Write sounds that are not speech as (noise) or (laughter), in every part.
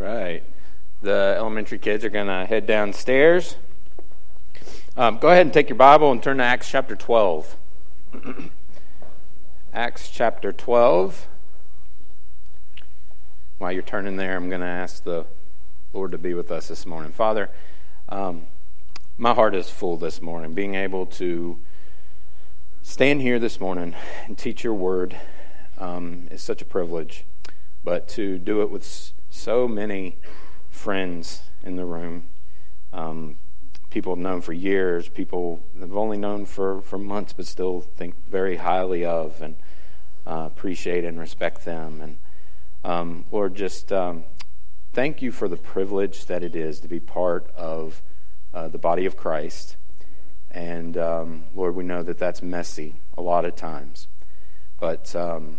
right. The elementary kids are going to head downstairs. Um, go ahead and take your Bible and turn to Acts chapter 12. (clears throat) Acts chapter 12. While you're turning there, I'm going to ask the Lord to be with us this morning. Father, um, my heart is full this morning, being able to stand here this morning and teach your word um, is such a privilege. But to do it with so many friends in the room, um, people have known for years, people have only known for, for months, but still think very highly of and uh, appreciate and respect them. And um, Lord, just um, thank you for the privilege that it is to be part of uh, the body of Christ. And um, Lord, we know that that's messy a lot of times. But um,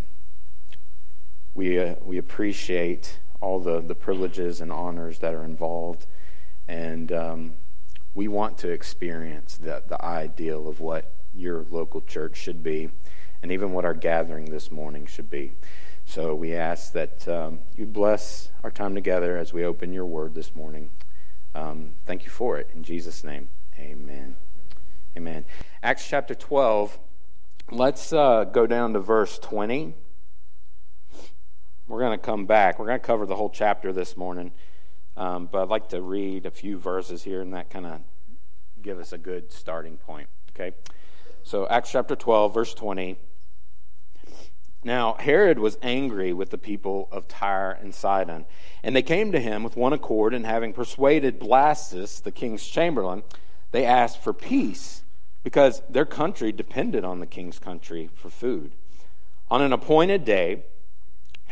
we, uh, we appreciate all the, the privileges and honors that are involved. And um, we want to experience the, the ideal of what your local church should be, and even what our gathering this morning should be. So we ask that um, you bless our time together as we open your word this morning. Um, thank you for it. In Jesus' name, amen. Amen. Acts chapter 12. Let's uh, go down to verse 20. We're going to come back. We're going to cover the whole chapter this morning. Um, but I'd like to read a few verses here, and that kind of give us a good starting point. Okay? So, Acts chapter 12, verse 20. Now, Herod was angry with the people of Tyre and Sidon, and they came to him with one accord, and having persuaded Blastus, the king's chamberlain, they asked for peace, because their country depended on the king's country for food. On an appointed day,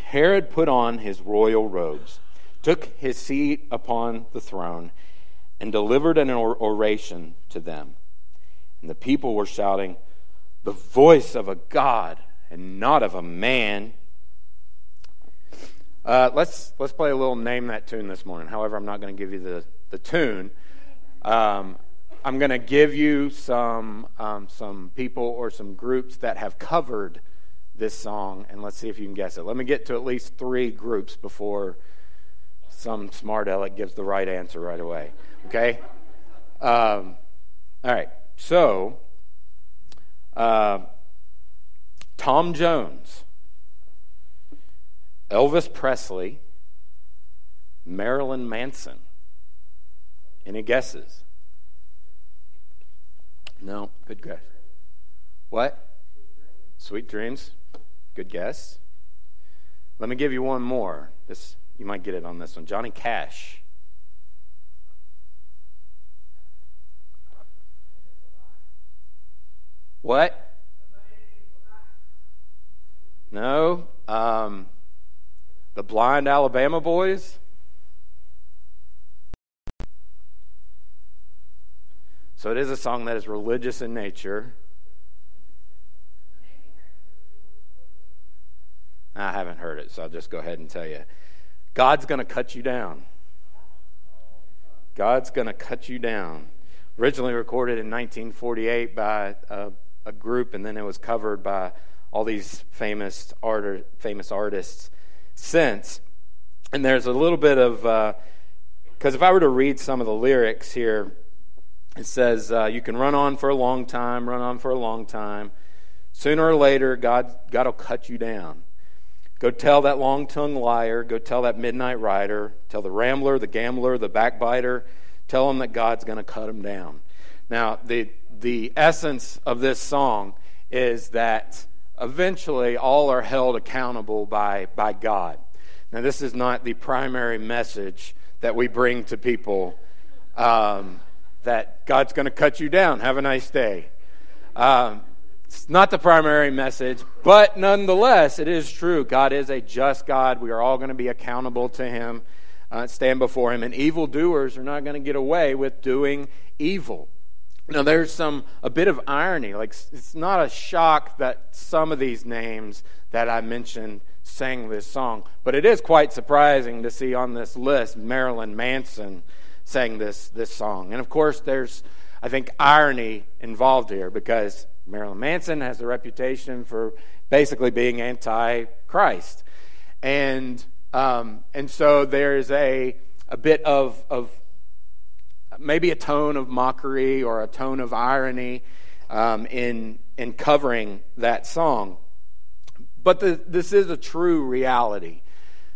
Herod put on his royal robes, took his seat upon the throne, and delivered an oration to them. And the people were shouting, The voice of a God and not of a man. Uh, let's, let's play a little name that tune this morning. However, I'm not going to give you the, the tune. Um, I'm going to give you some, um, some people or some groups that have covered this song, and let's see if you can guess it. Let me get to at least three groups before some smart aleck gives the right answer right away. Okay? Um, all right. So, uh, Tom Jones, Elvis Presley, Marilyn Manson. Any guesses? No, good guess. What? Sweet Dreams. Good guess. Let me give you one more. This you might get it on this one. Johnny Cash. What? No. Um, the Blind Alabama Boys. So it is a song that is religious in nature. I haven't heard it, so I'll just go ahead and tell you. God's going to cut you down. God's going to cut you down. Originally recorded in 1948 by a, a, group, and then it was covered by all these famous art, famous artists since. And there's a little bit of because uh, if I were to read some of the lyrics here, it says uh, you can run on for a long time, run on for a long time. Sooner or later, God God will cut you down. Go tell that long tongued liar, go tell that midnight rider, tell the rambler, the gambler, the backbiter, tell them that God's going to cut them down. Now, the, the essence of this song is that eventually all are held accountable by, by God. Now, this is not the primary message that we bring to people um, that God's going to cut you down. Have a nice day. Um, it's not the primary message, but nonetheless, it is true. God is a just God. We are all going to be accountable to Him, uh, stand before Him, and evildoers are not going to get away with doing evil. Now, there's some a bit of irony. Like it's not a shock that some of these names that I mentioned sang this song, but it is quite surprising to see on this list Marilyn Manson sang this this song. And of course, there's I think irony involved here because Marilyn Manson has a reputation for basically being anti Christ. And Um, and so there's a, a bit of, of maybe a tone of mockery or a tone of irony um, in, in covering that song. But the, this is a true reality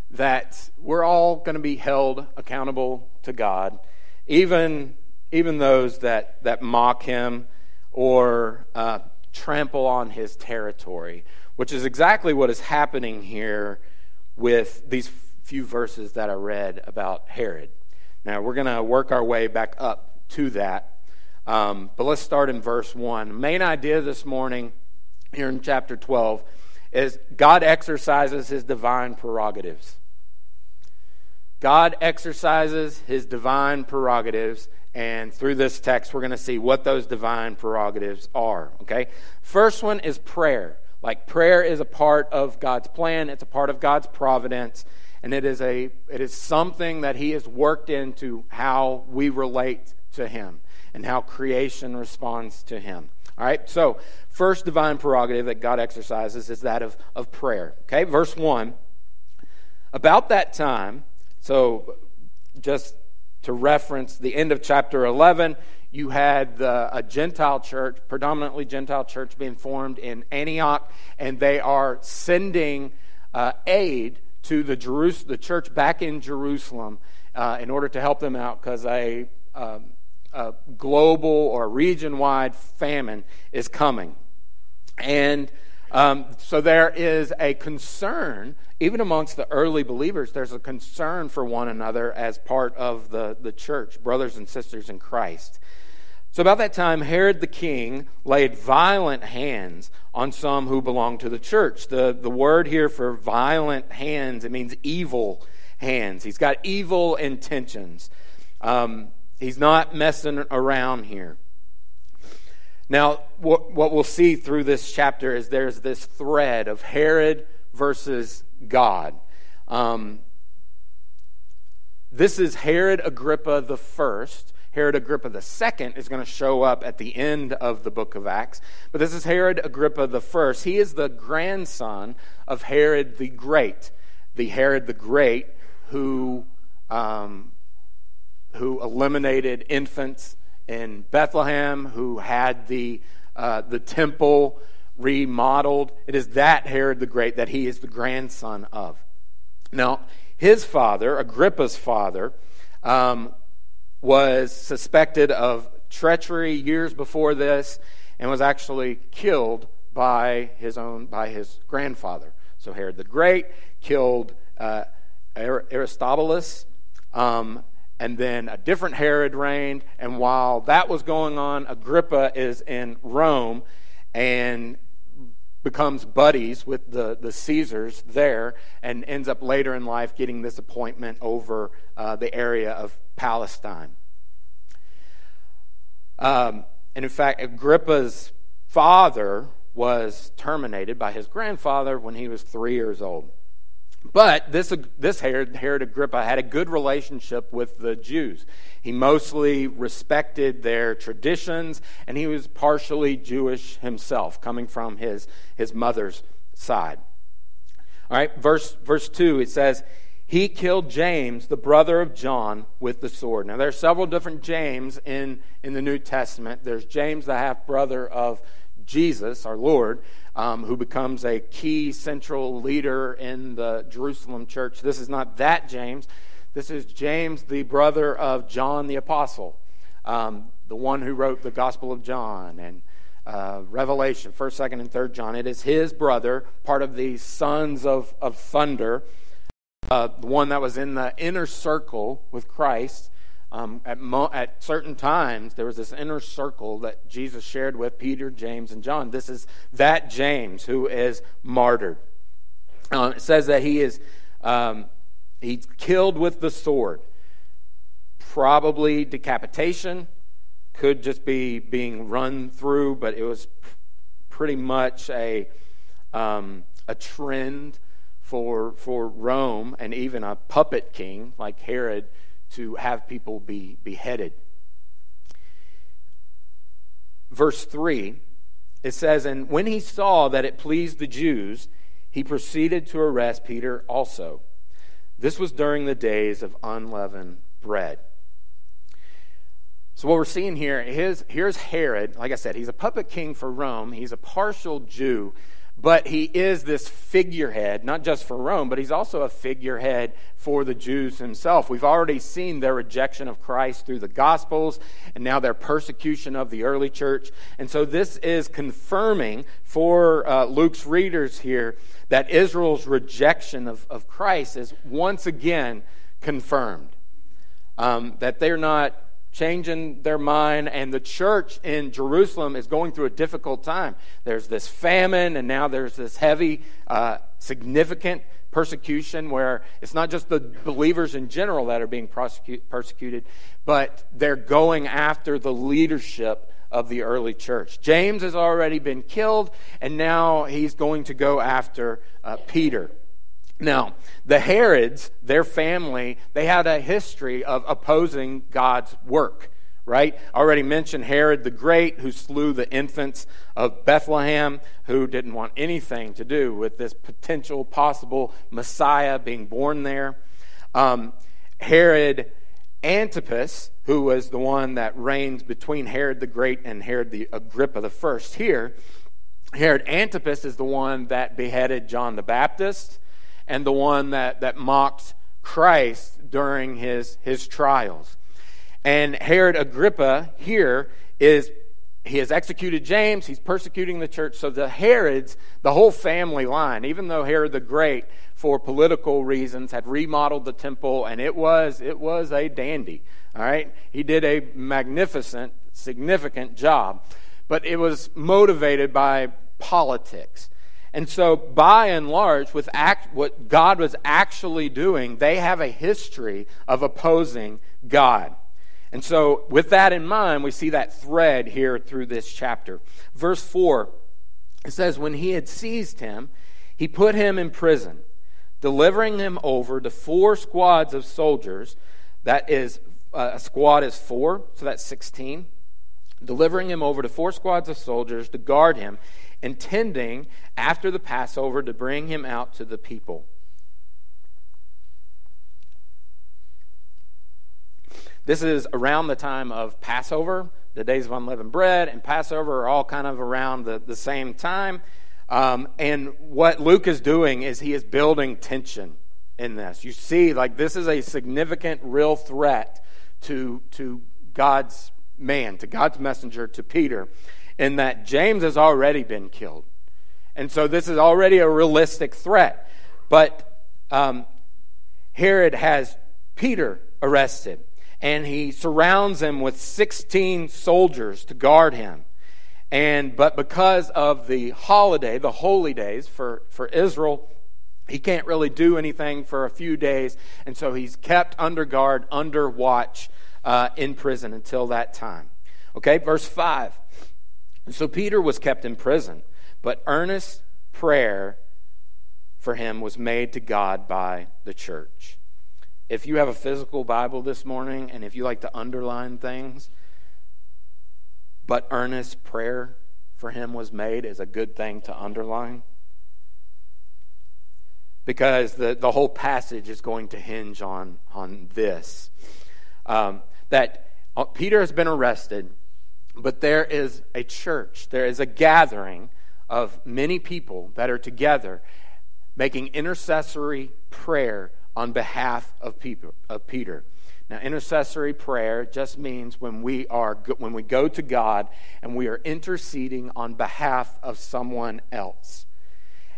that we're all going to be held accountable to God, even, even those that, that mock Him or uh, trample on His territory, which is exactly what is happening here with these few verses that I read about Herod. Now, we're going to work our way back up to that. Um, but let's start in verse 1. Main idea this morning here in chapter 12 is God exercises his divine prerogatives. God exercises his divine prerogatives, and through this text, we're going to see what those divine prerogatives are. Okay? First one is prayer. Like prayer is a part of God's plan, it's a part of God's providence, and it is, a, it is something that He has worked into how we relate to Him and how creation responds to Him. All right, so first divine prerogative that God exercises is that of, of prayer. Okay, verse 1. About that time, so just to reference the end of chapter 11, you had the, a Gentile church, predominantly Gentile church, being formed in Antioch, and they are sending uh, aid to the, Jerus- the church back in Jerusalem uh, in order to help them out because a, um, a global or region wide famine is coming. And um, so there is a concern, even amongst the early believers, there's a concern for one another as part of the, the church, brothers and sisters in Christ. So, about that time, Herod the king laid violent hands on some who belonged to the church. The, the word here for violent hands, it means evil hands. He's got evil intentions. Um, he's not messing around here. Now, what, what we'll see through this chapter is there's this thread of Herod versus God. Um, this is Herod Agrippa the first Herod Agrippa II is going to show up at the end of the book of Acts. But this is Herod Agrippa I. He is the grandson of Herod the Great, the Herod the Great who, um, who eliminated infants in Bethlehem, who had the, uh, the temple remodeled. It is that Herod the Great that he is the grandson of. Now, his father, Agrippa's father, um, was suspected of treachery years before this and was actually killed by his own by his grandfather. So Herod the Great killed uh, Aristobulus, um, and then a different Herod reigned. And while that was going on, Agrippa is in Rome and becomes buddies with the, the Caesars there and ends up later in life getting this appointment over uh, the area of Palestine. Um, and in fact, Agrippa's father was terminated by his grandfather when he was three years old. But this, this Herod, Herod Agrippa had a good relationship with the Jews. He mostly respected their traditions, and he was partially Jewish himself, coming from his, his mother's side. All right, verse, verse 2, it says, He killed James, the brother of John, with the sword. Now, there are several different James in, in the New Testament. There's James, the half brother of Jesus, our Lord, um, who becomes a key central leader in the Jerusalem church. This is not that James. This is James, the brother of John the Apostle, um, the one who wrote the Gospel of John and uh, Revelation, 1st, 2nd, and 3rd John. It is his brother, part of the sons of, of thunder, uh, the one that was in the inner circle with Christ. Um, at, mo- at certain times, there was this inner circle that Jesus shared with Peter, James, and John. This is that James who is martyred. Uh, it says that he is um, he's killed with the sword. Probably decapitation, could just be being run through, but it was pretty much a um, a trend for for Rome and even a puppet king like Herod to have people be beheaded. Verse 3, it says, And when he saw that it pleased the Jews, he proceeded to arrest Peter also. This was during the days of unleavened bread. So, what we're seeing here is here's Herod. Like I said, he's a puppet king for Rome, he's a partial Jew. But he is this figurehead, not just for Rome, but he's also a figurehead for the Jews himself. We've already seen their rejection of Christ through the Gospels and now their persecution of the early church. And so this is confirming for uh, Luke's readers here that Israel's rejection of, of Christ is once again confirmed. Um, that they're not changing their mind, and the church in Jerusalem is going through a difficult time. There's this famine, and now there's this heavy, uh, significant persecution where it's not just the believers in general that are being persecuted, but they're going after the leadership of the early church. James has already been killed, and now he's going to go after uh, Peter. Now, the Herods, their family, they had a history of opposing God's work, right? I already mentioned Herod the Great, who slew the infants of Bethlehem, who didn't want anything to do with this potential possible Messiah being born there. Um, Herod Antipas, who was the one that reigns between Herod the Great and Herod the Agrippa the First here, Herod Antipas is the one that beheaded John the Baptist and the one that, that mocked Christ during his, his trials. And Herod Agrippa here is he has executed James, he's persecuting the church. So the Herods, the whole family line, even though Herod the Great, for political reasons, had remodeled the temple, and it was it was a dandy. All right, he did a magnificent, significant job, but it was motivated by politics. And so, by and large, with act, what God was actually doing, they have a history of opposing God. And so, with that in mind, we see that thread here through this chapter. Verse 4, it says, When he had seized him, he put him in prison, delivering him over to four squads of soldiers. That is, uh, a squad is four, so that's 16. Delivering him over to four squads of soldiers to guard him intending after the Passover to bring him out to the people. This is around the time of Passover. The days of unleavened bread and Passover are all kind of around the, the same time. Um, and what Luke is doing is he is building tension in this. You see, like, this is a significant, real threat to, to God's man, to God's messenger, to Peter in that James has already been killed. And so this is already a realistic threat. But um, Herod has Peter arrested, and he surrounds him with 16 soldiers to guard him. And but because of the holiday, the holy days for, for Israel, he can't really do anything for a few days, and so he's kept under guard, under watch uh, in prison until that time. Okay, verse 5. So Peter was kept in prison, but earnest prayer for him was made to God by the church. If you have a physical Bible this morning and if you like to underline things, but earnest prayer for him was made is a good thing to underline. Because the, the whole passage is going to hinge on, on this. Um, that uh, Peter has been arrested but there is a church, there is a gathering of many people that are together making intercessory prayer on behalf of, people, of Peter. Now, intercessory prayer just means when we are when we go to God and we are interceding on behalf of someone else.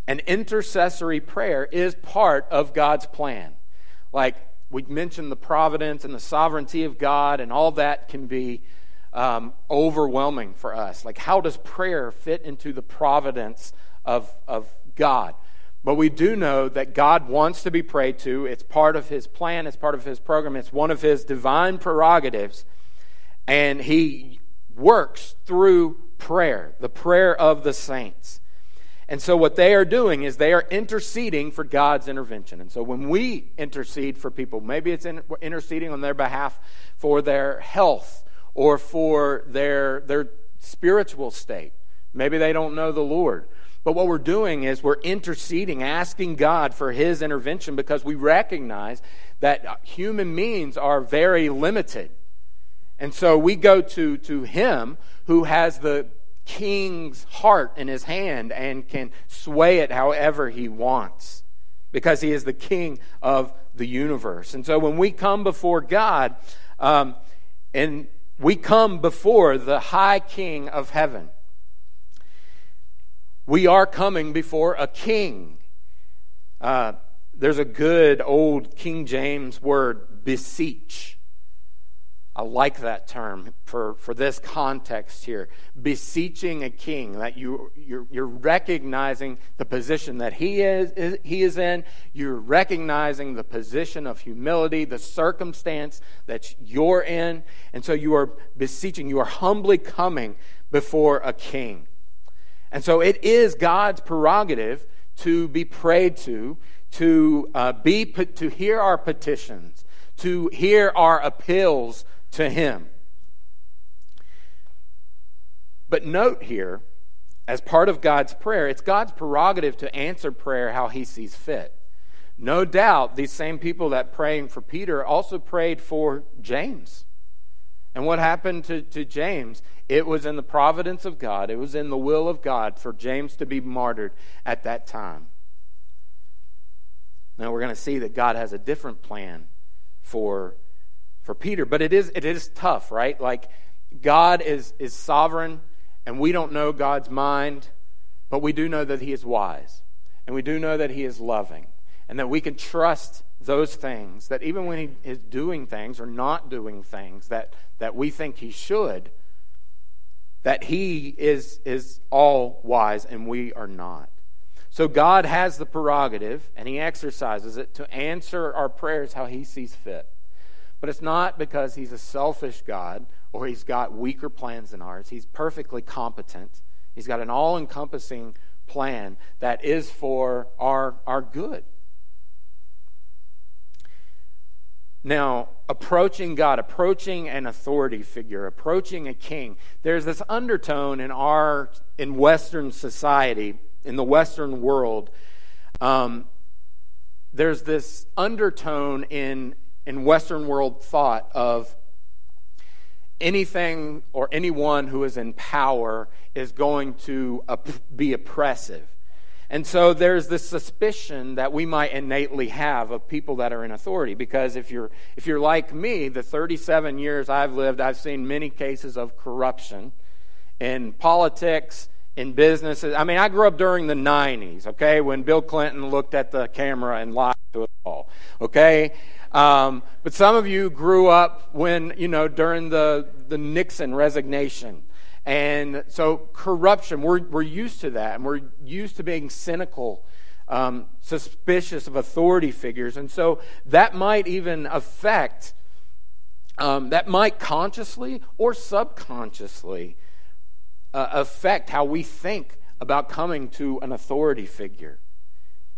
And intercessory prayer is part of God's plan. Like we mentioned the providence and the sovereignty of God and all that can be um, overwhelming for us. Like, how does prayer fit into the providence of, of God? But we do know that God wants to be prayed to. It's part of His plan, it's part of His program, it's one of His divine prerogatives. And He works through prayer, the prayer of the saints. And so, what they are doing is they are interceding for God's intervention. And so, when we intercede for people, maybe it's in, interceding on their behalf for their health or for their, their spiritual state. Maybe they don't know the Lord. But what we're doing is we're interceding, asking God for His intervention because we recognize that human means are very limited. And so we go to, to Him who has the king's heart in His hand and can sway it however He wants because He is the King of the universe. And so when we come before God, um, and we come before the high King of heaven, we are coming before a king. Uh, there's a good old King James word, beseech. I like that term for, for this context here. Beseeching a king, that you, you're, you're recognizing the position that he is, is, he is in. You're recognizing the position of humility, the circumstance that you're in. And so you are beseeching, you are humbly coming before a king. And so it is God's prerogative to be prayed to, to, uh, be, to hear our petitions, to hear our appeals to Him. But note here, as part of God's prayer, it's God's prerogative to answer prayer how He sees fit. No doubt, these same people that praying for Peter also prayed for James. And what happened to, to James? It was in the providence of God, it was in the will of God for James to be martyred at that time. Now we're going to see that God has a different plan for, for Peter, but it is, it is tough, right? Like, God is, is sovereign, and we don't know God's mind, but we do know that He is wise, and we do know that He is loving, and that we can trust those things, that even when he is doing things or not doing things that, that we think he should, that he is, is all wise and we are not. So God has the prerogative, and he exercises it to answer our prayers how he sees fit. But it's not because he's a selfish God or he's got weaker plans than ours. He's perfectly competent. He's got an all encompassing plan that is for our, our good. Now, approaching God, approaching an authority figure, approaching a king, there's this undertone in our in Western society, in the Western world. Um, there's this undertone in in Western world thought of anything or anyone who is in power is going to be oppressive. And so there's this suspicion that we might innately have of people that are in authority. Because if you're, if you're like me, the 37 years I've lived, I've seen many cases of corruption in politics, in businesses. I mean, I grew up during the 90s, okay, when Bill Clinton looked at the camera and lied to okay? Um, but some of you grew up when, you know, during the, the Nixon resignation and so, corruption, we're, we're used to that, and we're used to being cynical, um, suspicious of authority figures. And so, that might even affect, um, that might consciously or subconsciously uh, affect how we think about coming to an authority figure.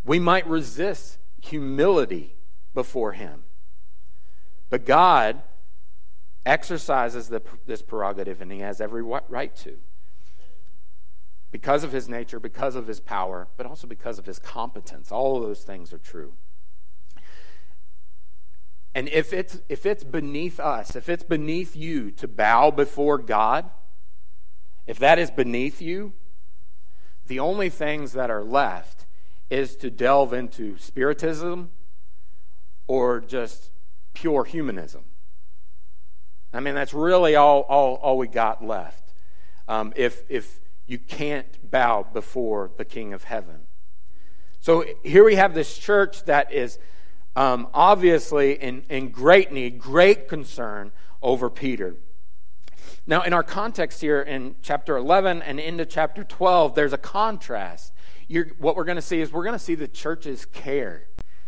We might resist humility before Him. But God exercises the, this prerogative, and he has every right to. Because of his nature, because of his power, but also because of his competence. All of those things are true. And if it's, if it's beneath us, if it's beneath you to bow before God, if that is beneath you, the only things that are left is to delve into spiritism or just pure humanism. I mean, that's really all, all, all we got left um, if, if you can't bow before the King of Heaven. So here we have this church that is um, obviously in, in great need, great concern over Peter. Now, in our context here in chapter 11 and into chapter 12, there's a contrast. You're, what we're going to see is we're going to see the church's care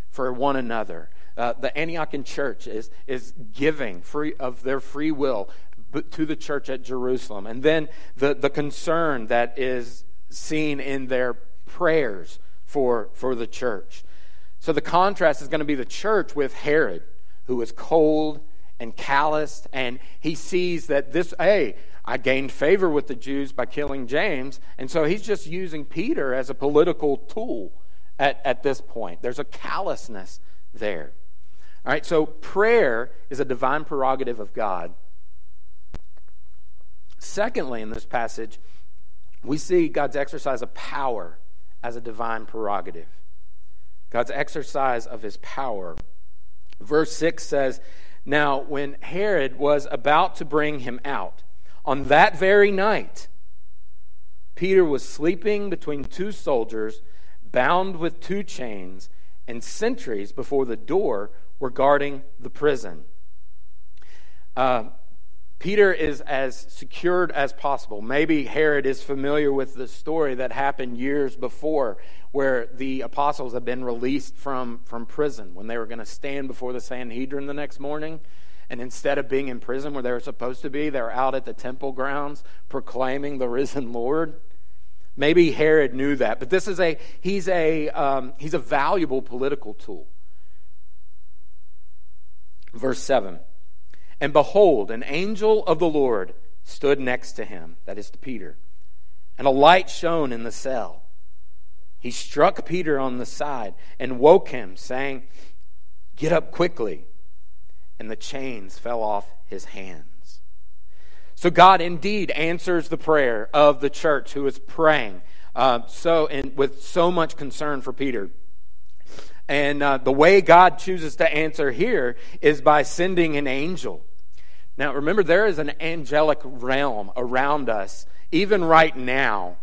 for one another uh, the Antiochian church is, is giving free of their free will to the church at Jerusalem. And then the, the concern that is seen in their prayers for, for the church. So the contrast is going to be the church with Herod, who is cold and calloused, and he sees that this, hey, I gained favor with the Jews by killing James, and so he's just using Peter as a political tool at, at this point. There's a callousness there. All right, so prayer is a divine prerogative of God. Secondly, in this passage, we see God's exercise of power as a divine prerogative. God's exercise of his power. Verse 6 says, Now, when Herod was about to bring him out, on that very night, Peter was sleeping between two soldiers, bound with two chains, and sentries before the door were guarding the prison. Uh, Peter is as secured as possible. Maybe Herod is familiar with the story that happened years before where the apostles had been released from, from prison when they were going to stand before the Sanhedrin the next morning. And instead of being in prison where they were supposed to be, they were out at the temple grounds proclaiming the risen Lord. Maybe Herod knew that, but this is a he's a um, he's a valuable political tool. Verse seven. And behold, an angel of the Lord stood next to him, that is to Peter, and a light shone in the cell. He struck Peter on the side and woke him, saying, Get up quickly. And the chains fell off his hands. So God indeed answers the prayer of the church who is praying uh, so and with so much concern for Peter. And uh, the way God chooses to answer here is by sending an angel. Now, remember, there is an angelic realm around us, even right now,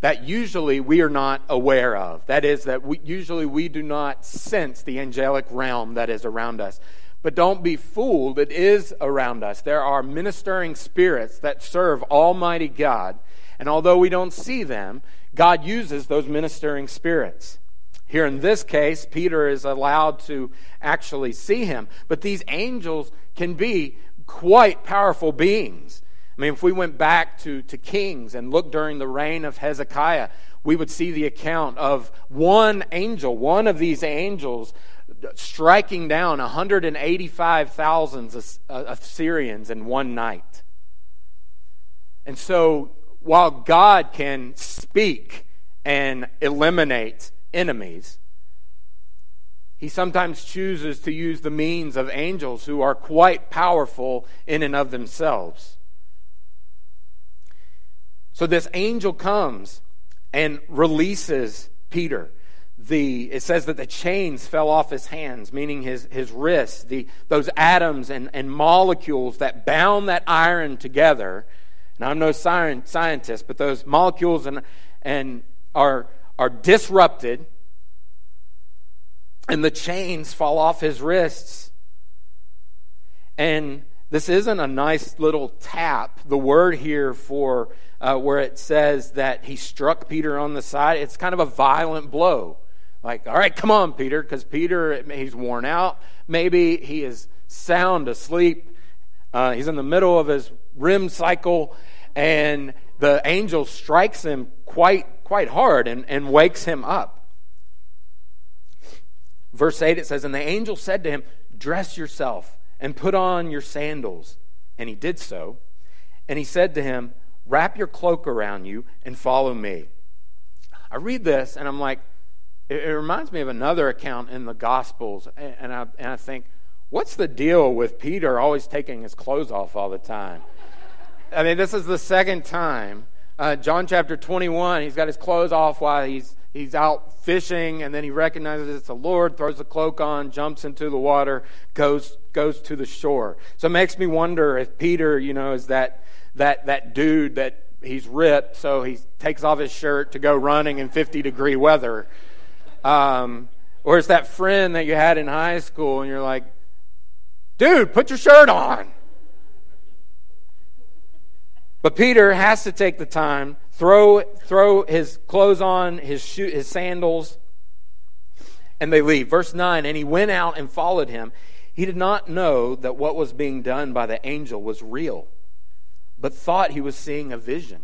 that usually we are not aware of. That is, that we, usually we do not sense the angelic realm that is around us. But don't be fooled, it is around us. There are ministering spirits that serve Almighty God, and although we don't see them, God uses those ministering spirits. Here in this case, Peter is allowed to actually see him, but these angels can be quite powerful beings. I mean, if we went back to, to Kings and looked during the reign of Hezekiah, we would see the account of one angel, one of these angels, striking down 185,000 Assyrians in one night. And so, while God can speak and eliminate enemies, he sometimes chooses to use the means of angels who are quite powerful in and of themselves. So this angel comes and releases Peter. The, it says that the chains fell off his hands, meaning his, his wrists, the, those atoms and, and molecules that bound that iron together. And I'm no scientist, but those molecules and, and are, are disrupted and the chains fall off his wrists. And this isn't a nice little tap. The word here for uh, where it says that he struck Peter on the side, it's kind of a violent blow. Like, all right, come on, Peter, because Peter, he's worn out. Maybe he is sound asleep. Uh, he's in the middle of his REM cycle, and the angel strikes him quite, quite hard and, and wakes him up. Verse 8 it says, And the angel said to him, Dress yourself and put on your sandals. And he did so. And he said to him, Wrap your cloak around you and follow me. I read this and I'm like, it, it reminds me of another account in the Gospels. And, and, I, and I think, what's the deal with Peter always taking his clothes off all the time? I mean, this is the second time. Uh, John chapter 21, he's got his clothes off while he's he's out fishing and then he recognizes it's the Lord, throws the cloak on, jumps into the water, goes goes to the shore. So it makes me wonder if Peter, you know, is that that that dude that he's ripped, so he takes off his shirt to go running in 50 degree weather. Um, or it's that friend that you had in high school and you're like, dude, put your shirt on. But Peter has to take the time throw, throw his clothes on, his, shoe, his sandals, and they leave. Verse 9 And he went out and followed him. He did not know that what was being done by the angel was real, but thought he was seeing a vision.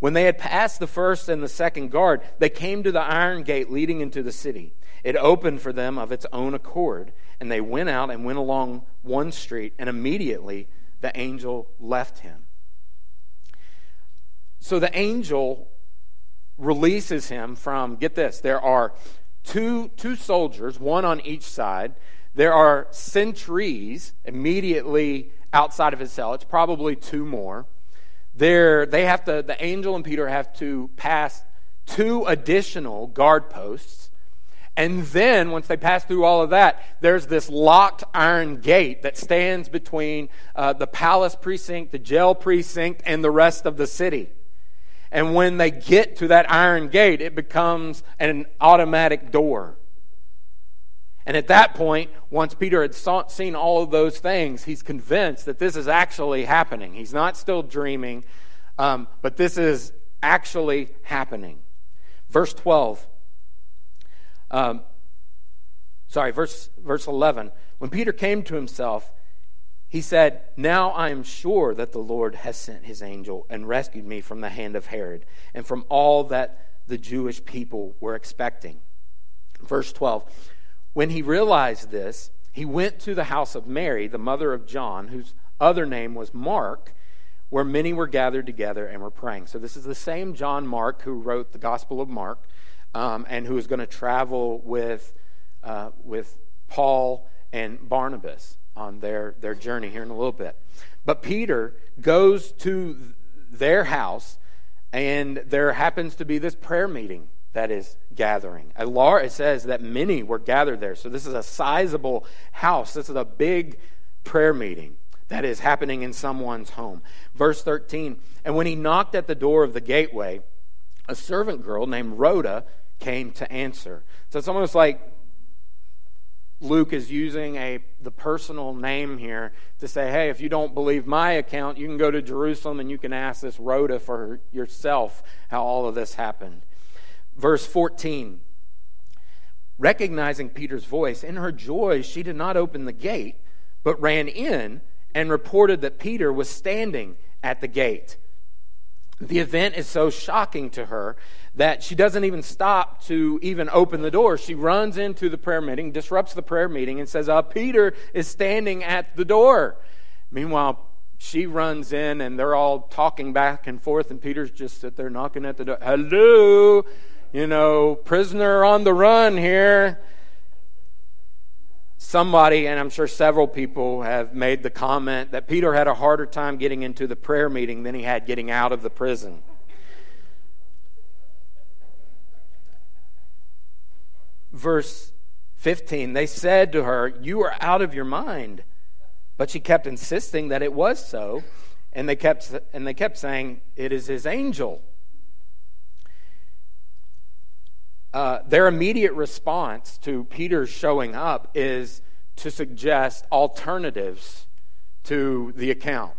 When they had passed the first and the second guard, they came to the iron gate leading into the city. It opened for them of its own accord, And they went out and went along one street, and immediately the angel left him. So the angel releases him from, get this, there are two, two soldiers, one on each side. There are sentries immediately outside of his cell. It's probably two more. There, they have to, the angel and Peter have to pass two additional guard posts. And then, once they pass through all of that, there's this locked iron gate that stands between uh, the palace precinct, the jail precinct, and the rest of the city. And when they get to that iron gate, it becomes an automatic door. And at that point, once Peter had saw, seen all of those things, he's convinced that this is actually happening. He's not still dreaming, um, but this is actually happening. Verse 12. Um, sorry, verse, verse 11. When Peter came to himself, he said, Now I am sure that the Lord has sent his angel and rescued me from the hand of Herod and from all that the Jewish people were expecting. Verse 12 When he realized this, he went to the house of Mary, the mother of John, whose other name was Mark, where many were gathered together and were praying. So this is the same John Mark who wrote the Gospel of Mark um, and who is going to travel with, uh, with Paul and Barnabas on their, their journey here in a little bit. But Peter goes to their house, and there happens to be this prayer meeting that is gathering. A it says that many were gathered there. So this is a sizable house. This is a big prayer meeting that is happening in someone's home. Verse 13 And when he knocked at the door of the gateway, a servant girl named Rhoda came to answer. So it's almost like Luke is using a the personal name here to say, hey, if you don't believe my account, you can go to Jerusalem and you can ask this Rhoda for yourself how all of this happened. Verse 14. Recognizing Peter's voice, in her joy, she did not open the gate, but ran in and reported that Peter was standing at the gate. The event is so shocking to her that she doesn't even stop to even open the door. She runs into the prayer meeting, disrupts the prayer meeting, and says, uh, Peter is standing at the door. Meanwhile, she runs in and they're all talking back and forth, and Peter's just sitting there knocking at the door. Hello, you know, prisoner on the run here somebody, and I'm sure several people have made the comment that Peter had a harder time getting into the prayer meeting than he had getting out of the prison. Verse 15 They said to her, You are out of your mind. But she kept insisting that it was so, and they kept, and they kept saying, It is his angel. Uh, their immediate response to Peter showing up is to suggest alternatives to the account.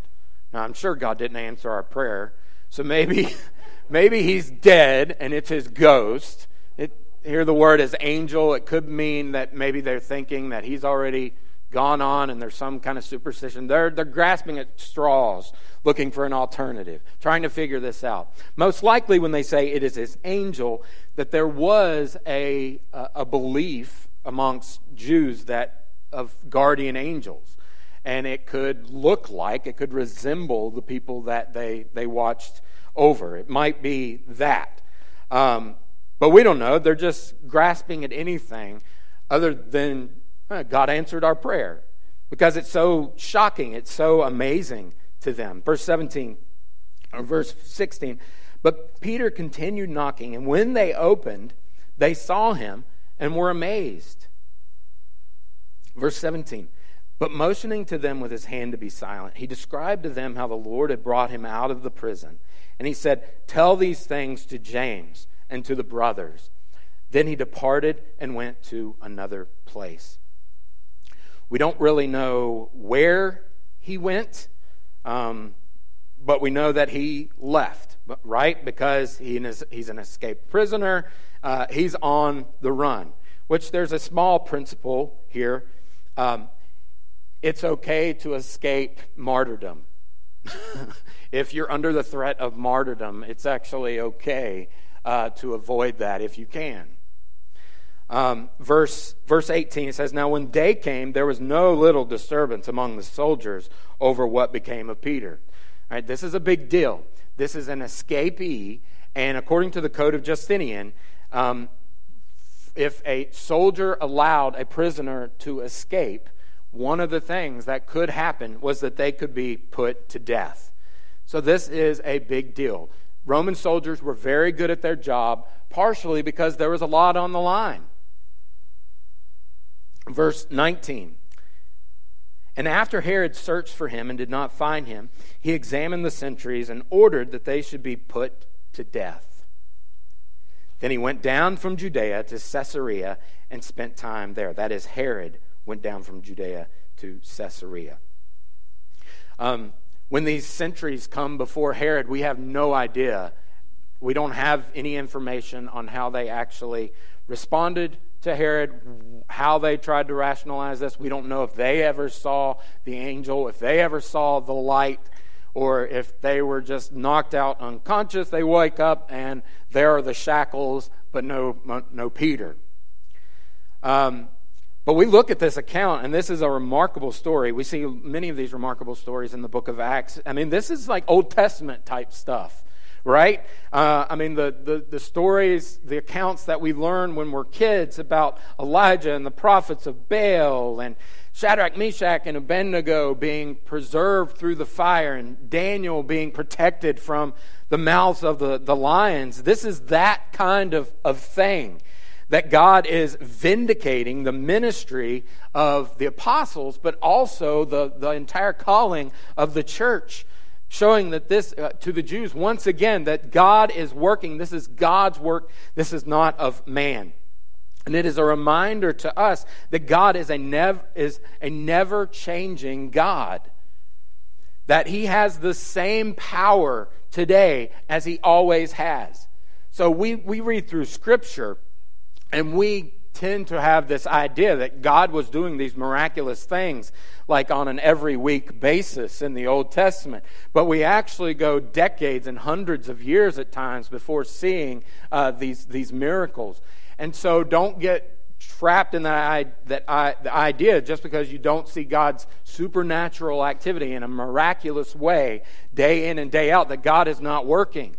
Now, I'm sure God didn't answer our prayer, so maybe, (laughs) maybe he's dead and it's his ghost. It, here, the word is angel. It could mean that maybe they're thinking that he's already gone on and there's some kind of superstition. They're, they're grasping at straws, looking for an alternative, trying to figure this out. Most likely, when they say it is his angel, that there was a, a, belief amongst Jews that of guardian angels. And it could look like, it could resemble the people that they, they watched over. It might be that. Um, but we don't know. They're just grasping at anything other than God answered our prayer because it's so shocking, it's so amazing to them. Verse 17 or verse 16. But Peter continued knocking, and when they opened, they saw him and were amazed. Verse 17. But motioning to them with his hand to be silent, he described to them how the Lord had brought him out of the prison. And he said, Tell these things to James and to the brothers. Then he departed and went to another place. We don't really know where he went, um, but we know that he left, right? Because he is, he's an escaped prisoner. Uh, he's on the run, which there's a small principle here. Um, it's okay to escape martyrdom. (laughs) if you're under the threat of martyrdom, it's actually okay uh, to avoid that if you can. Um, verse, verse 18, it says, Now when day came, there was no little disturbance among the soldiers over what became of Peter. All right, this is a big deal. This is an escapee, and according to the code of Justinian, um, if a soldier allowed a prisoner to escape, one of the things that could happen was that they could be put to death. So this is a big deal. Roman soldiers were very good at their job, partially because there was a lot on the line. Verse 19. And after Herod searched for him and did not find him, he examined the sentries and ordered that they should be put to death. Then he went down from Judea to Caesarea and spent time there. That is, Herod went down from Judea to Caesarea. Um, when these sentries come before Herod, we have no idea. We don't have any information on how they actually responded to Herod, how they tried to rationalize this. We don't know if they ever saw the angel, if they ever saw the light, or if they were just knocked out unconscious. They wake up and there are the shackles, but no, no Peter. Um, but we look at this account, and this is a remarkable story. We see many of these remarkable stories in the book of Acts. I mean, this is like Old Testament type stuff right? Uh, I mean, the, the, the stories, the accounts that we learn when we're kids about Elijah and the prophets of Baal and Shadrach, Meshach, and Abednego being preserved through the fire and Daniel being protected from the mouths of the, the lions. This is that kind of, of thing that God is vindicating the ministry of the apostles, but also the, the entire calling of the church showing that this uh, to the Jews once again that God is working. This is God's work. This is not of man. And it is a reminder to us that God is a never is a never changing God. That he has the same power today as he always has. So we, we read through scripture and we tend to have this idea that God was doing these miraculous things like on an every week basis in the Old Testament. But we actually go decades and hundreds of years at times before seeing uh, these, these miracles. And so don't get trapped in that, that the idea just because you don't see God's supernatural activity in a miraculous way day in and day out that God is not working.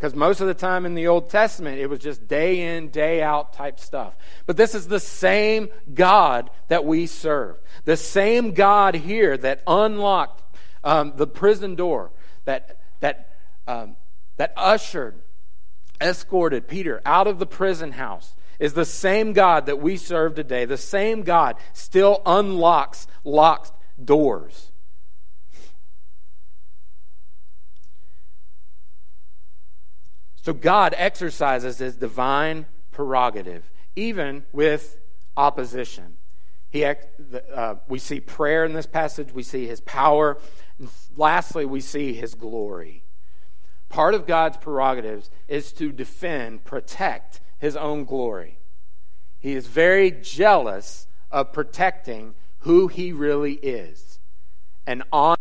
Because most of the time in the Old Testament, it was just day in, day out type stuff. But this is the same God that we serve. The same God here that unlocked um, the prison door, that, that, um, that ushered, escorted Peter out of the prison house, is the same God that we serve today. The same God still unlocks locked doors. So God exercises his divine prerogative, even with opposition. He, uh, we see prayer in this passage, we see his power, and lastly, we see his glory. Part of God's prerogatives is to defend, protect his own glory. He is very jealous of protecting who he really is and on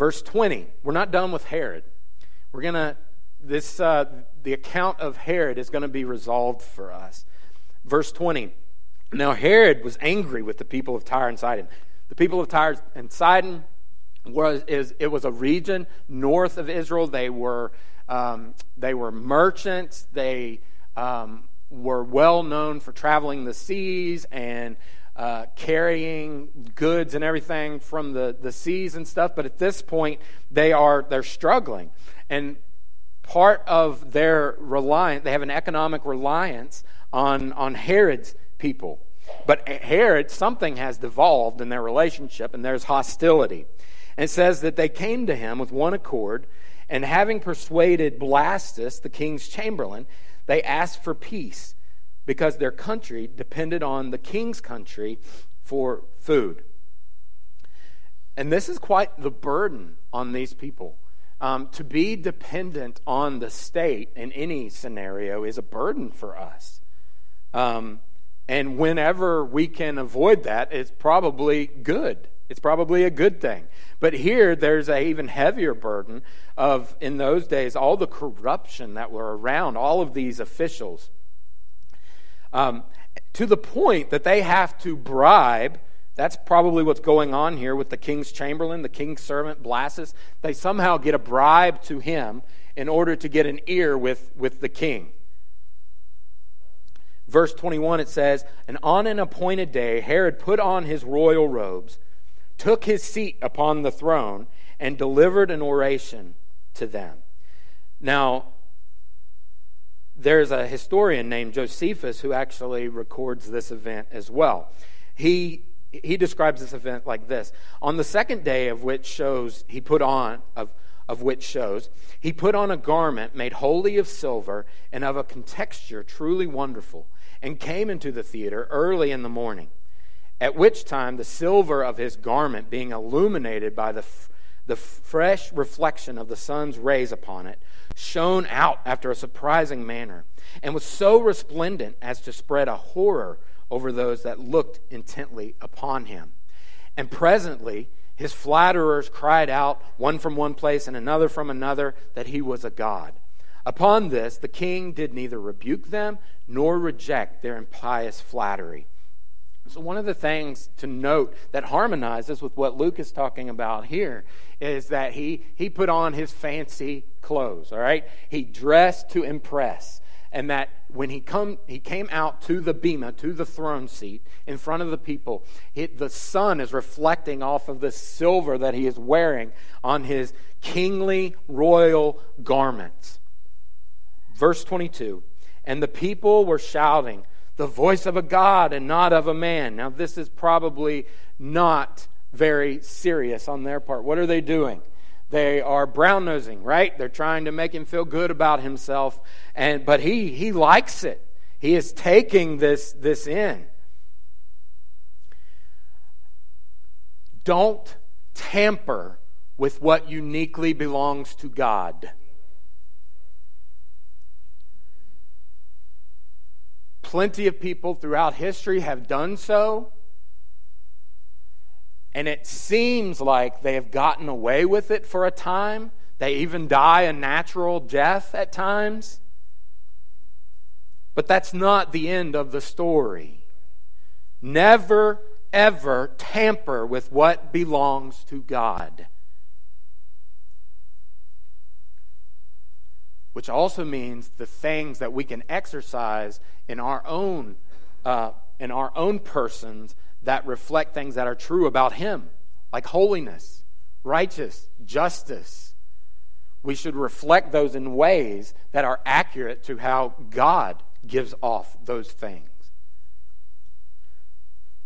Verse 20, we're not done with Herod. We're going to, this, uh, the account of Herod is going to be resolved for us. Verse 20, now Herod was angry with the people of Tyre and Sidon. The people of Tyre and Sidon was, is, it was a region north of Israel. They were, um, they were merchants. They um, were well known for traveling the seas and uh, carrying goods and everything from the, the seas and stuff. But at this point, they are they're struggling, and part of their reliance they have an economic reliance on on Herod's people. But Herod, something has devolved in their relationship, and there's hostility. And it says that they came to him with one accord, and having persuaded Blastus, the king's chamberlain, they asked for peace because their country depended on the king's country for food. And this is quite the burden on these people. Um, to be dependent on the state in any scenario is a burden for us. Um, and whenever we can avoid that, it's probably good. It's probably a good thing. But here, there's a even heavier burden of, in those days, all the corruption that were around all of these officials. Um, to the point that they have to bribe. That's probably what's going on here with the king's chamberlain, the king's servant, Blastus. They somehow get a bribe to him in order to get an ear with, with the king. Verse 21, it says, And on an appointed day, Herod put on his royal robes took his seat upon the throne, and delivered an oration to them. Now, there's a historian named Josephus who actually records this event as well. He he describes this event like this on the second day of which shows he put on of, of which shows he put on a garment made wholly of silver and of a contexture truly wonderful and came into the theater early in the morning at which time the silver of his garment, being illuminated by the, the fresh reflection of the sun's rays upon it, shone out after a surprising manner, and was so resplendent as to spread a horror over those that looked intently upon him. And presently, his flatterers cried out, one from one place and another from another, that he was a god. Upon this, the king did neither rebuke them nor reject their impious flattery. So, one of the things to note that harmonizes with what Luke is talking about here is that he, he put on his fancy clothes, all right? He dressed to impress. And that when he, come, he came out to the bema, to the throne seat, in front of the people, it, the sun is reflecting off of the silver that he is wearing on his kingly royal garments. Verse 22 And the people were shouting, the voice of a God and not of a man. Now, this is probably not very serious on their part. What are they doing? They are brown nosing, right? They're trying to make him feel good about himself. And, but he, he likes it. He is taking this, this in. Don't tamper with what uniquely belongs to God. Plenty of people throughout history have done so. And it seems like they have gotten away with it for a time. They even die a natural death at times. But that's not the end of the story. Never, ever tamper with what belongs to God. Which also means the things that we can exercise in our own uh, in our own persons that reflect things that are true about him like holiness righteous justice. We should reflect those in ways that are accurate to how god gives off those things.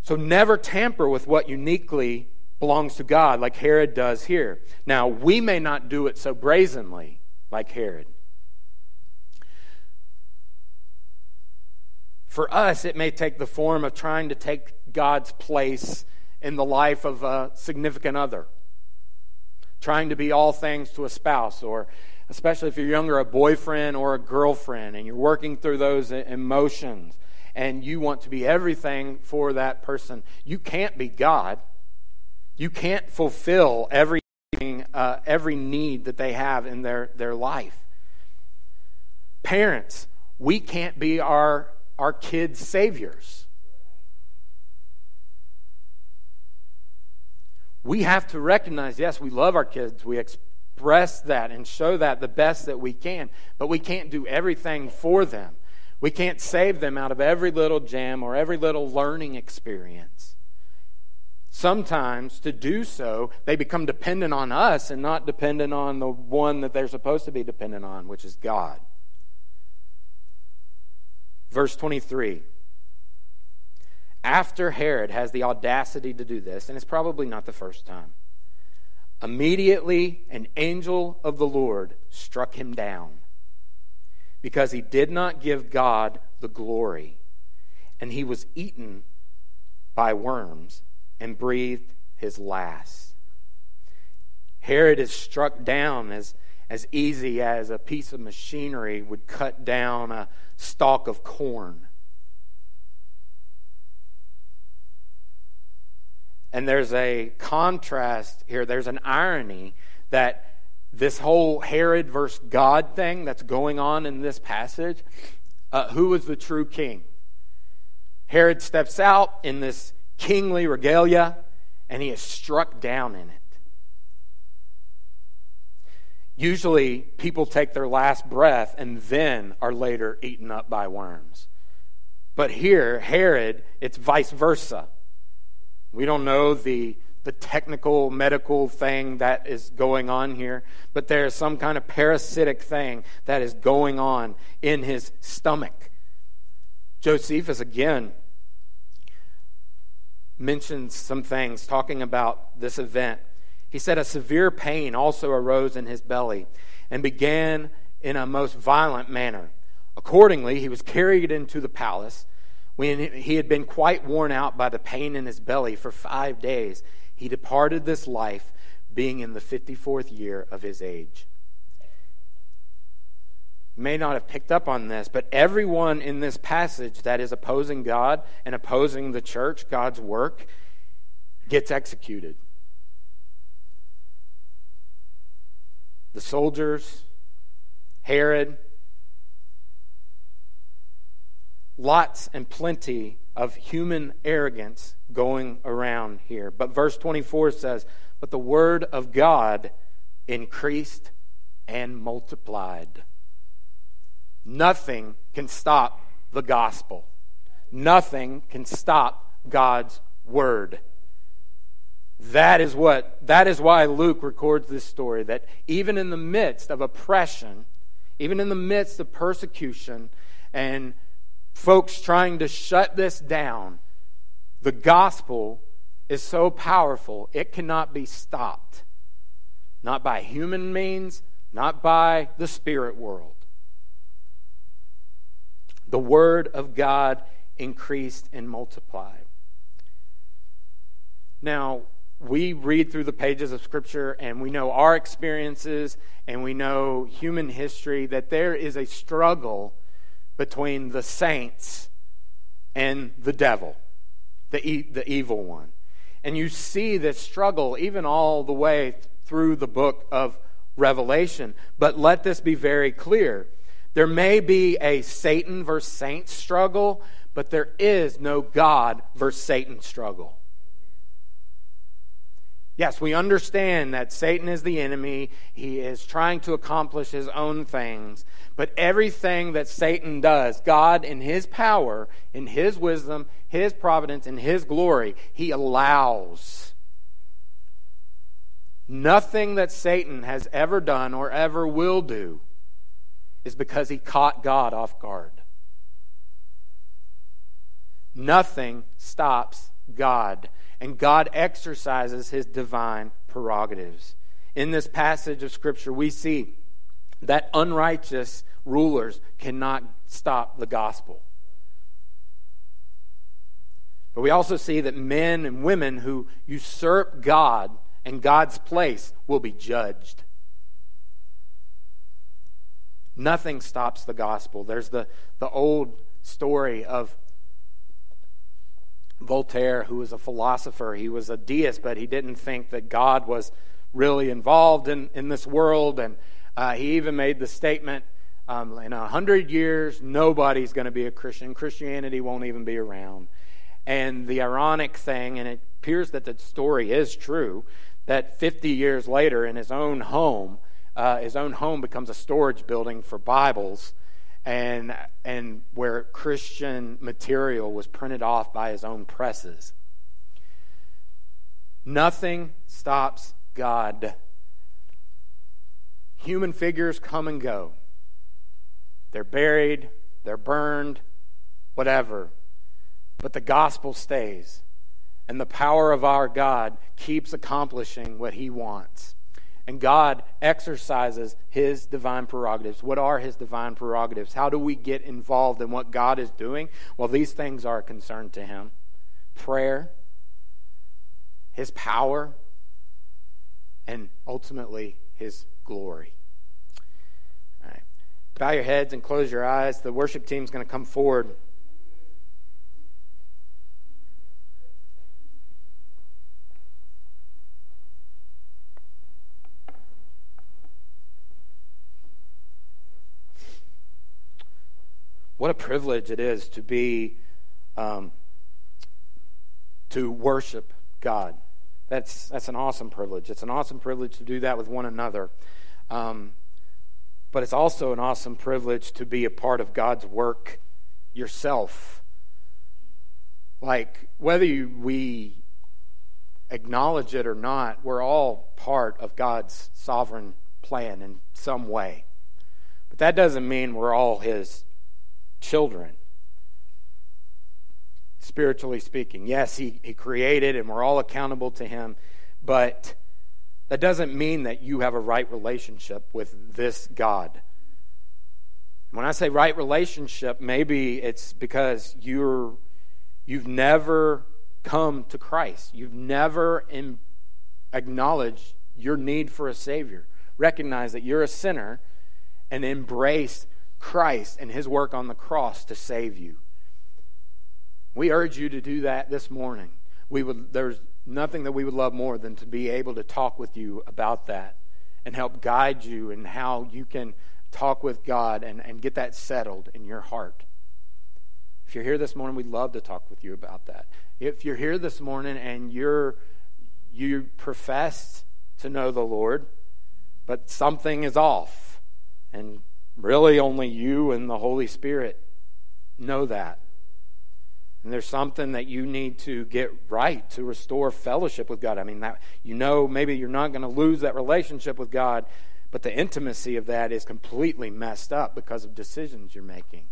So never tamper with what uniquely belongs to god like herod does here. Now we may not do it so brazenly like herod For us, it may take the form of trying to take God's place in the life of a significant other, trying to be all things to a spouse, or especially if you're younger, a boyfriend or a girlfriend, and you're working through those emotions and you want to be everything for that person. You can't be God. You can't fulfill everything, uh, every need that they have in their, their life. Parents, we can't be our our kids' saviors. We have to recognize yes, we love our kids. We express that and show that the best that we can, but we can't do everything for them. We can't save them out of every little jam or every little learning experience. Sometimes, to do so, they become dependent on us and not dependent on the one that they're supposed to be dependent on, which is God. Verse 23. After Herod has the audacity to do this, and it's probably not the first time, immediately an angel of the Lord struck him down because he did not give God the glory, and he was eaten by worms and breathed his last. Herod is struck down as, as easy as a piece of machinery would cut down a, stalk of corn. And there's a contrast here, there's an irony that this whole Herod versus God thing that's going on in this passage, uh, who was the true king? Herod steps out in this kingly regalia and he is struck down in it. Usually, people take their last breath and then are later eaten up by worms. But here, Herod, it's vice versa. We don't know the, the technical medical thing that is going on here, but there is some kind of parasitic thing that is going on in his stomach. Josephus, again, mentions some things talking about this event. He said, A severe pain also arose in his belly and began in a most violent manner. Accordingly, he was carried into the palace. When he had been quite worn out by the pain in his belly for five days, he departed this life, being in the 54th year of his age. You may not have picked up on this, but everyone in this passage that is opposing God and opposing the church, God's work, gets executed. The soldiers, Herod, lots and plenty of human arrogance going around here. But verse 24 says, But the word of God increased and multiplied. Nothing can stop the gospel. Nothing can stop God's word. That is what that is why Luke records this story that even in the midst of oppression, even in the midst of persecution and folks trying to shut this down, the gospel is so powerful it cannot be stopped. Not by human means, not by the spirit world. The word of God increased and multiplied. Now, we read through the pages of Scripture and we know our experiences and we know human history that there is a struggle between the saints and the devil, the, e- the evil one. And you see this struggle even all the way through the book of Revelation. But let this be very clear there may be a Satan versus saint struggle, but there is no God versus Satan struggle. Yes, we understand that Satan is the enemy. He is trying to accomplish his own things. But everything that Satan does, God, in his power, in his wisdom, his providence, in his glory, he allows. Nothing that Satan has ever done or ever will do is because he caught God off guard. Nothing stops God and God exercises his divine prerogatives. In this passage of Scripture, we see that unrighteous rulers cannot stop the gospel. But we also see that men and women who usurp God and God's place will be judged. Nothing stops the gospel. There's the, the old story of Voltaire, who was a philosopher, he was a deist, but he didn't think that God was really involved in, in this world. And uh, he even made the statement um, in a hundred years, nobody's going to be a Christian. Christianity won't even be around. And the ironic thing, and it appears that the story is true, that 50 years later, in his own home, uh, his own home becomes a storage building for Bibles and, and where Christian material was printed off by his own presses. Nothing stops God. Human figures come and go. They're buried, they're burned, whatever. But the gospel stays, and the power of our God keeps accomplishing what he wants. And God exercises his divine prerogatives. What are his divine prerogatives? How do we get involved in what God is doing? Well, these things are a concern to him prayer, his power, and ultimately his glory. All right. Bow your heads and close your eyes. The worship team is going to come forward. What a privilege it is to be, um, to worship God. That's, that's an awesome privilege. It's an awesome privilege to do that with one another. Um, but it's also an awesome privilege to be a part of God's work yourself. Like, whether you, we acknowledge it or not, we're all part of God's sovereign plan in some way. But that doesn't mean we're all His children, spiritually speaking. Yes, He, he created and we're all accountable to Him, but that doesn't mean that you have a right relationship with this God. When I say right relationship, maybe it's because you're you've never come to Christ. You've never in, acknowledged your need for a Savior. Recognize that you're a sinner and embrace Christ and His work on the cross to save you. We urge you to do that this morning. We would, there's nothing that we would love more than to be able to talk with you about that and help guide you in how you can talk with God and, and get that settled in your heart. If you're here this morning, we'd love to talk with you about that. If you're here this morning and you're you profess to know the Lord, but something is off, and really only you and the Holy Spirit know that. And there's something that you need to get right to restore fellowship with God. I mean, that you know maybe you're not going to lose that relationship with God, but the intimacy of that is completely messed up because of decisions you're making.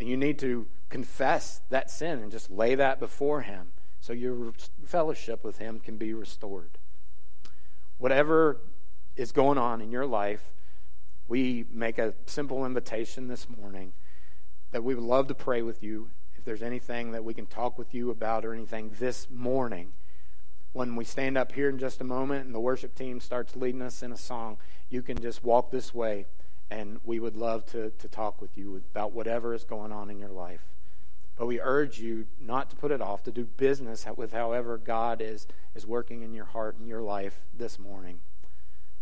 And you need to confess that sin and just lay that before Him so your fellowship with Him can be restored. Whatever is going on in your life, we make a simple invitation this morning that we would love to pray with you if there's anything that we can talk with you about or anything this morning, when we stand up here in just a moment and the worship team starts leading us in a song, you can just walk this way and we would love to, to talk with you about whatever is going on in your life. But we urge you not to put it off, to do business with however God is, is working in your heart and your life this morning.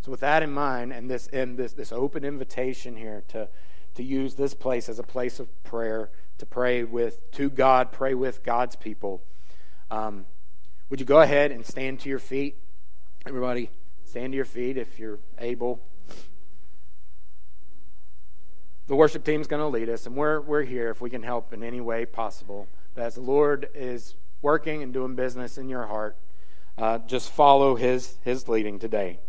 So with that in mind, and this and this this open invitation here to to use this place as a place of prayer, to pray with, to God, pray with God's people. Um, would you go ahead and stand to your feet? Everybody, stand to your feet if you're able. The worship team is going to lead us, and we're, we're here if we can help in any way possible. But as the Lord is working and doing business in your heart, uh, just follow his, his leading today.